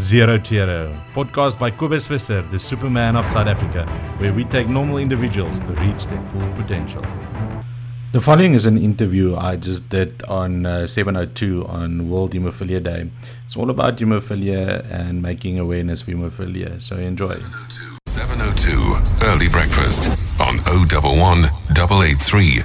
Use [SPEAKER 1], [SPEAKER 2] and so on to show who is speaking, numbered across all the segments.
[SPEAKER 1] Zero to Hero, podcast by Kobus Visser, the Superman of South Africa, where we take normal individuals to reach their full potential. The following is an interview I just did on uh, 702 on World Hemophilia Day. It's all about hemophilia and making awareness for hemophilia, so enjoy.
[SPEAKER 2] 702 Early Breakfast on 011 883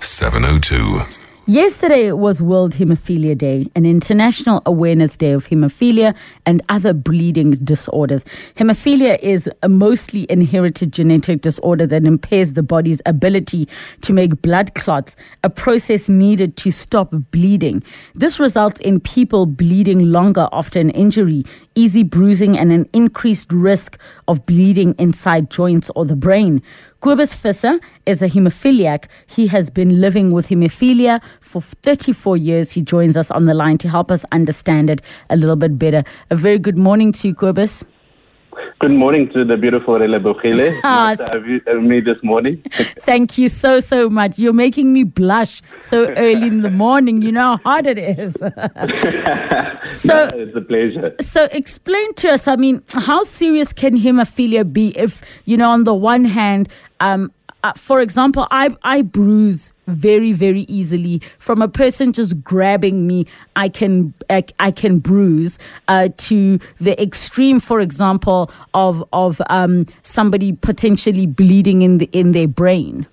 [SPEAKER 2] 0702.
[SPEAKER 3] Yesterday was World Hemophilia Day, an international awareness day of hemophilia and other bleeding disorders. Hemophilia is a mostly inherited genetic disorder that impairs the body's ability to make blood clots, a process needed to stop bleeding. This results in people bleeding longer after an injury, easy bruising, and an increased risk of bleeding inside joints or the brain. Kobus Visser is a hemophiliac. He has been living with hemophilia for 34 years. He joins us on the line to help us understand it a little bit better. A very good morning to you, Kobus.
[SPEAKER 4] Good morning to the beautiful Relebogile.
[SPEAKER 3] Ah,
[SPEAKER 4] nice have you have me this morning.
[SPEAKER 3] Thank you so, so much. You're making me blush so early in the morning. You know how hard it is. so,
[SPEAKER 4] No, it's a pleasure.
[SPEAKER 3] So explain to us, I mean, how serious can hemophilia be if, you know, on the one hand, um, uh, for example, I, I bruise very, very easily from a person just grabbing me. I can, I, I can bruise, uh, to the extreme, for example, of, of, um, somebody potentially bleeding in the, in their brain.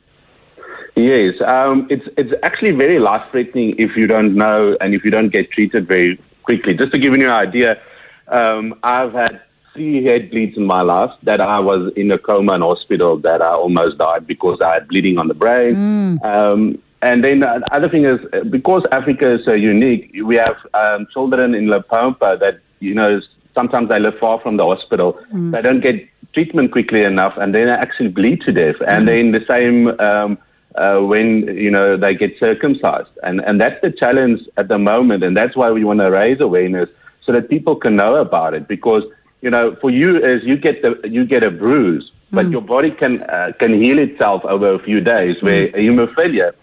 [SPEAKER 4] Yes, um, it's it's actually very life threatening if you don't know and if you don't get treated very quickly. Just to give you an idea, um, I've had three head bleeds in my life that I was in a coma in hospital that I almost died because I had bleeding on the brain. Um, and then the other thing is uh, because Africa is so unique, we have um, children in Limpopo that you know sometimes they live far from the hospital. They don't get treatment quickly enough, and then they actually bleed to death. And then the same. Um, uh, when you know they get circumcised, and and that's the challenge at the moment, and that's why we want to raise awareness so that people can know about it. Because you know, for you is you get the you get a bruise, but your body can uh, can heal itself over a few days. Where hemophilia,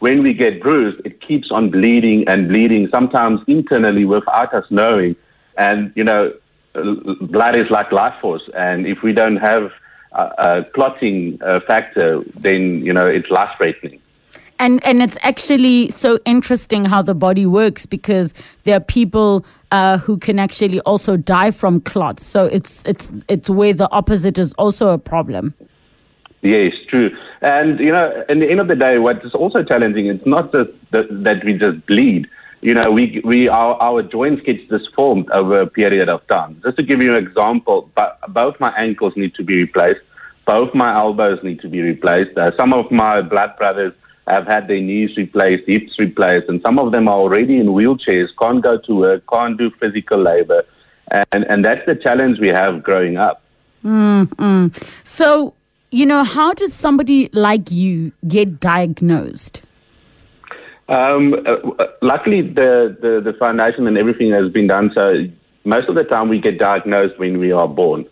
[SPEAKER 4] when we get bruised, it keeps on bleeding and bleeding, sometimes internally without us knowing. And you know, blood is like life force, and if we don't have a, a clotting uh, factor, then you know it's life threatening.
[SPEAKER 3] And and it's actually so interesting how the body works because there are people uh, who can actually also die from clots. So it's it's it's where the opposite is also a problem.
[SPEAKER 4] Yes, true. And, you know, in the end of the day, what is also challenging, it's not just that, that we just bleed. You know, we, we, our, our joints get disformed over a period of time. Just to give you an example, but both my ankles need to be replaced. Both my elbows need to be replaced. Uh, some of my blood brothers have had their knees replaced, hips replaced, and some of them are already in wheelchairs, can't go to work, can't do physical labor. And, and that's the challenge we have growing up.
[SPEAKER 3] So you know, how does somebody like you get diagnosed?
[SPEAKER 4] Um, uh, luckily, the, the, the foundation and everything has been done. So most of the time, we get diagnosed when we are born.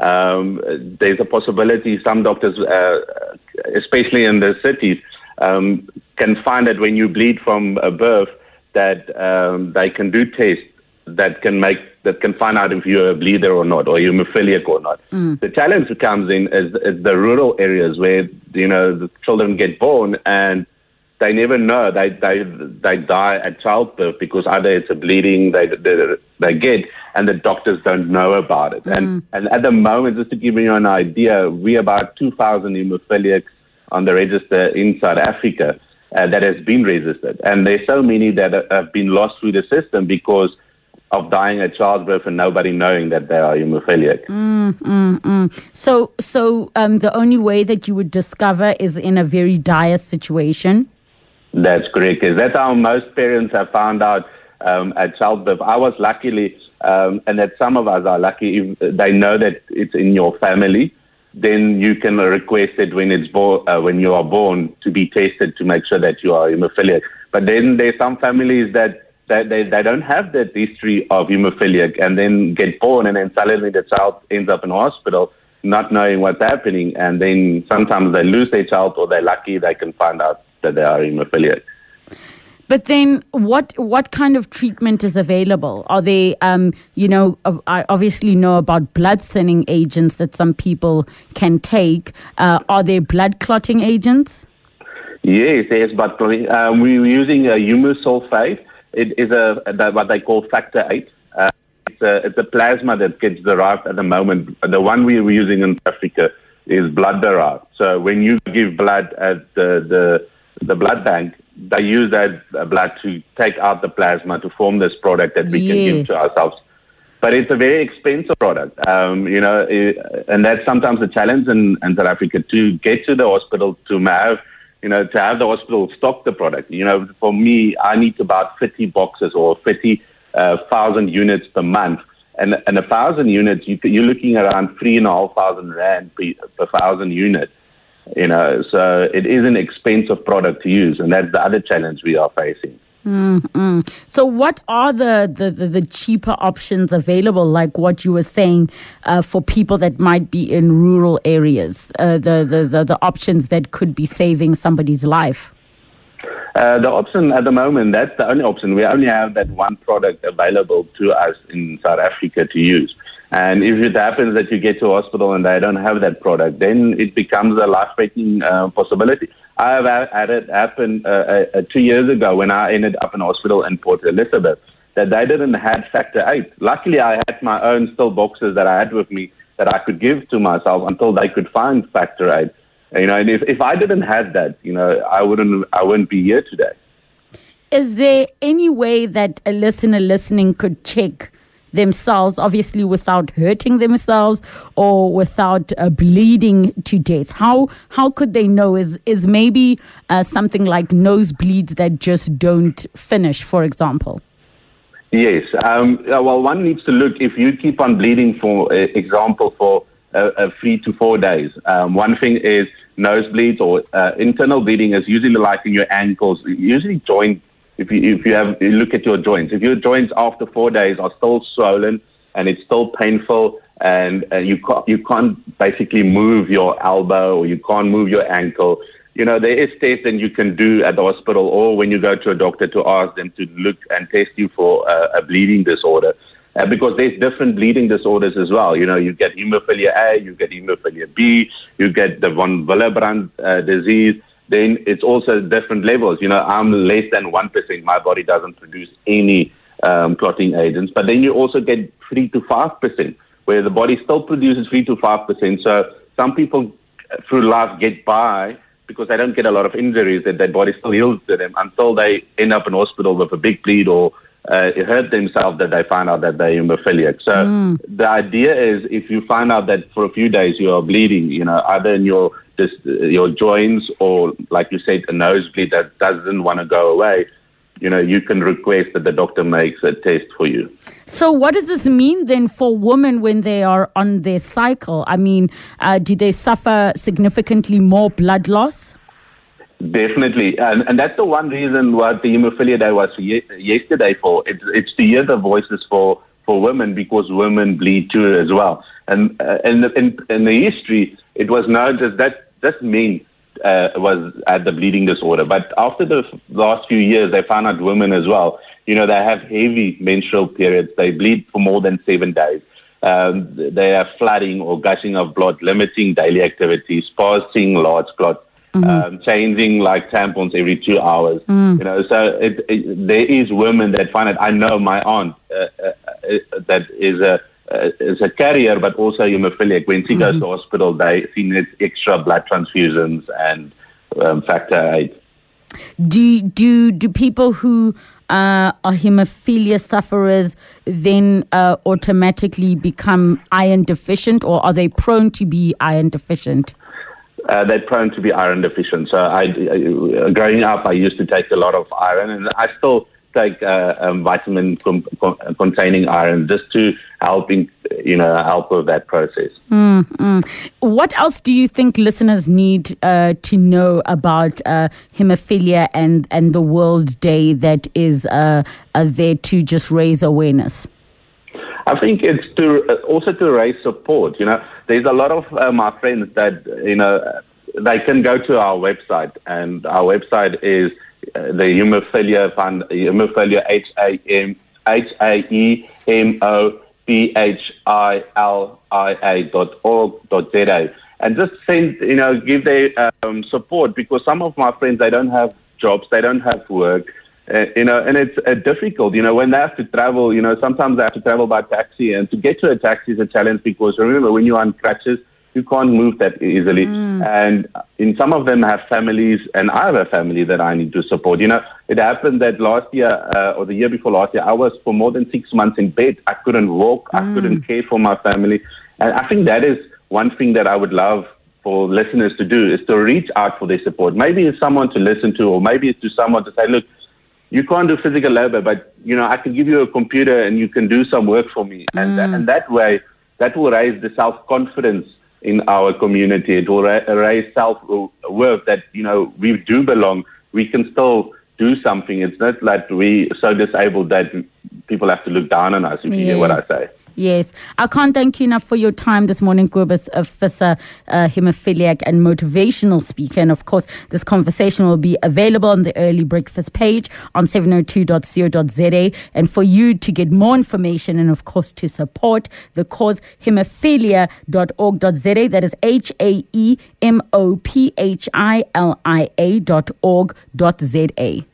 [SPEAKER 4] Um, there's a possibility some doctors, uh, especially in the cities, um, can find that when you bleed from a birth, that um, they can do tests that can make that can find out if you're a bleeder or not, or hemophiliac or not. The challenge comes in is, is the rural areas where you know the children get born and they never know they they they die at childbirth because either it's a bleeding they they, they get and the doctors don't know about it. And and at the moment, just to give you an idea, we about two thousand hemophiliacs on the register in South Africa. Uh, that has been registered, and there's so many that have been lost through the system because of dying at childbirth and nobody knowing that they are hemophiliac.
[SPEAKER 3] So so um, the only way that you would discover is in a very dire situation.
[SPEAKER 4] That's correct. Yes. That's how most parents have found out um, at childbirth. I was luckily, um, and that some of us are lucky, if they know that it's in your family, then you can request it when it's born, uh, when you are born to be tested to make sure that you are hemophiliac. But then there's some families that that they, they don't have that history of hemophiliac and then get born and then suddenly the child ends up in hospital not knowing what's happening and then sometimes they lose their child or they're lucky they can find out that they are hemophiliac.
[SPEAKER 3] But then, what what kind of treatment is available? Are they, um, you know, uh, I obviously know about blood thinning agents that some people can take. Uh, are there blood clotting agents?
[SPEAKER 4] Yes, yes, but um, we're using a Haemosolvate. It is a, a what they call factor eight. Uh, it's, a, it's a plasma that gets derived at the moment. The one we're using in Africa is blood derived. So when you give blood at the the, the blood bank, they use that blood to take out the plasma to form this product that we
[SPEAKER 3] Yes.
[SPEAKER 4] can give to ourselves. But it's a very expensive product, um, you know, and that's sometimes the challenge in, in South Africa to get to the hospital to have, you know, to have the hospital stock the product. You know, for me, I need about 50 boxes or 50 uh, units per month. And, and a thousand units, you, you're looking around three and a half thousand rand per, per thousand unit. You know, so it is an expensive product to use, and that's the other challenge we are facing.
[SPEAKER 3] So, what are the, the, the, the cheaper options available, like what you were saying, uh, for people that might be in rural areas? Uh, the, the, the, the options that could be saving somebody's life?
[SPEAKER 4] Uh, the option at the moment, that's the only option. We only have that one product available to us in South Africa to use. And if it happens that you get to hospital and they don't have that product, then it becomes a life-threatening uh, possibility. I have had it happen uh, uh, uh, two years ago when I ended up in hospital in Port Elizabeth that they didn't have factor eight. Luckily, I had my own still boxes that I had with me that I could give to myself until they could find factor eight. You know, and if, if I didn't have that, you know, I wouldn't I wouldn't be here today.
[SPEAKER 3] Is there any way that a listener listening could check themselves, obviously without hurting themselves or without uh, bleeding to death? How how could they know? Is is maybe uh, something like nosebleeds that just don't finish, for example?
[SPEAKER 4] Yes. Um, uh, well, one needs to look if you keep on bleeding, for uh, example, for uh, uh, three to four days. Um, one thing is nosebleeds or uh, internal bleeding is usually like in your ankles, usually joint. If you if you have you look at your joints, if your joints after four days are still swollen and it's still painful and uh, you can't you can't basically move your elbow or you can't move your ankle. You know, there is tests that you can do at the hospital or when you go to a doctor to ask them to look and test you for uh, a bleeding disorder. Uh, because there's different bleeding disorders as well. You know, you get hemophilia A, you get hemophilia B, you get the von Willebrand uh, disease. Then it's also different levels. You know, I'm less than 1%. My body doesn't produce any um, clotting agents. But then you also get 3 to 5%, where the body still produces 3 to 5%. So some people through life get by because they don't get a lot of injuries that their body still heals to them until they end up in hospital with a big bleed or uh, hurt themselves that they find out that they're hemophiliac. So the idea is if you find out that for a few days you are bleeding, you know, either in your just uh, your joints or like you said, a nosebleed that doesn't want to go away, you know, you can request that the doctor makes a test for you.
[SPEAKER 3] So, what does this mean then for women when they are on their cycle? I mean, uh, do they suffer significantly more blood loss?
[SPEAKER 4] Definitely, and, and that's the one reason what the hemophilia day was ye- yesterday for. It's, it's to hear the voices for, for women because women bleed too as well. And uh, in, the, in, in the history, it was known that that just men uh, was at the bleeding disorder. But after the f- last few years, they found out women as well. You know, they have heavy menstrual periods. They bleed for more than seven days. Um, they have flooding or gushing of blood, limiting daily activities, passing large clots um, changing like tampons every two hours. You know, so it, it, there is women that find it. I know my aunt uh, uh, uh, that is a uh, is a carrier, but also hemophiliac. When she goes to hospital, they she needs extra blood transfusions and um, factor eight.
[SPEAKER 3] Do do do people who uh, are hemophilia sufferers then uh, automatically become iron deficient, or are they prone to be iron deficient?
[SPEAKER 4] Uh, they're prone to be iron deficient. So I, I, growing up, I used to take a lot of iron, and I still take uh, um, vitamin com- com- containing iron just to help in, you know, help with that process.
[SPEAKER 3] What else do you think listeners need uh, to know about uh, hemophilia and, and the World Day that is uh, uh, there to just raise awareness?
[SPEAKER 4] I think it's to uh, also to raise support. You know, there's a lot of uh, my friends that you know they can go to our website, and our website is uh, the hemophilia fund, hemophilia H A M H A E M O P H I L I A dot org dot za, and just send you know give their um, support because some of my friends they don't have jobs, they don't have work. Uh, you know, and it's uh, difficult, you know, when they have to travel, you know, sometimes they have to travel by taxi and to get to a taxi is a challenge because remember when you're on crutches, you can't move that easily. Mm. And in some of them have families, and I have a family that I need to support. You know, it happened that last year uh, or the year before last year, I was for more than six months in bed. I couldn't walk. Mm. I couldn't care for my family. And I think that is one thing that I would love for listeners to do is to reach out for their support. Maybe it's someone to listen to, or maybe it's to someone to say, look, you can't do physical labor, but you know, I can give you a computer and you can do some work for me. And, mm. and that way, that will raise the self confidence in our community. It will raise self worth that, you know, we do belong. We can still do something. It's not like we so disabled that people have to look down on us, if yes. you hear what I say.
[SPEAKER 3] Yes. I can't thank you enough for your time this morning, Kobus Visser, uh, hemophiliac and motivational speaker. And of course, this conversation will be available on the early breakfast page on 702.co.za. And for you to get more information and, of course, to support the cause, hemophilia.org.za. That is H A E M O P H I L I A dot org dot Z A.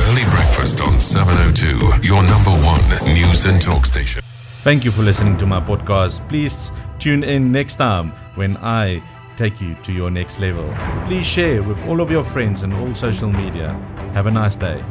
[SPEAKER 2] Early breakfast on 702, your number one news and talk station.
[SPEAKER 1] Thank you for listening to my podcast. Please tune in next time when I take you to your next level. Please share with all of your friends and all social media. Have a nice day.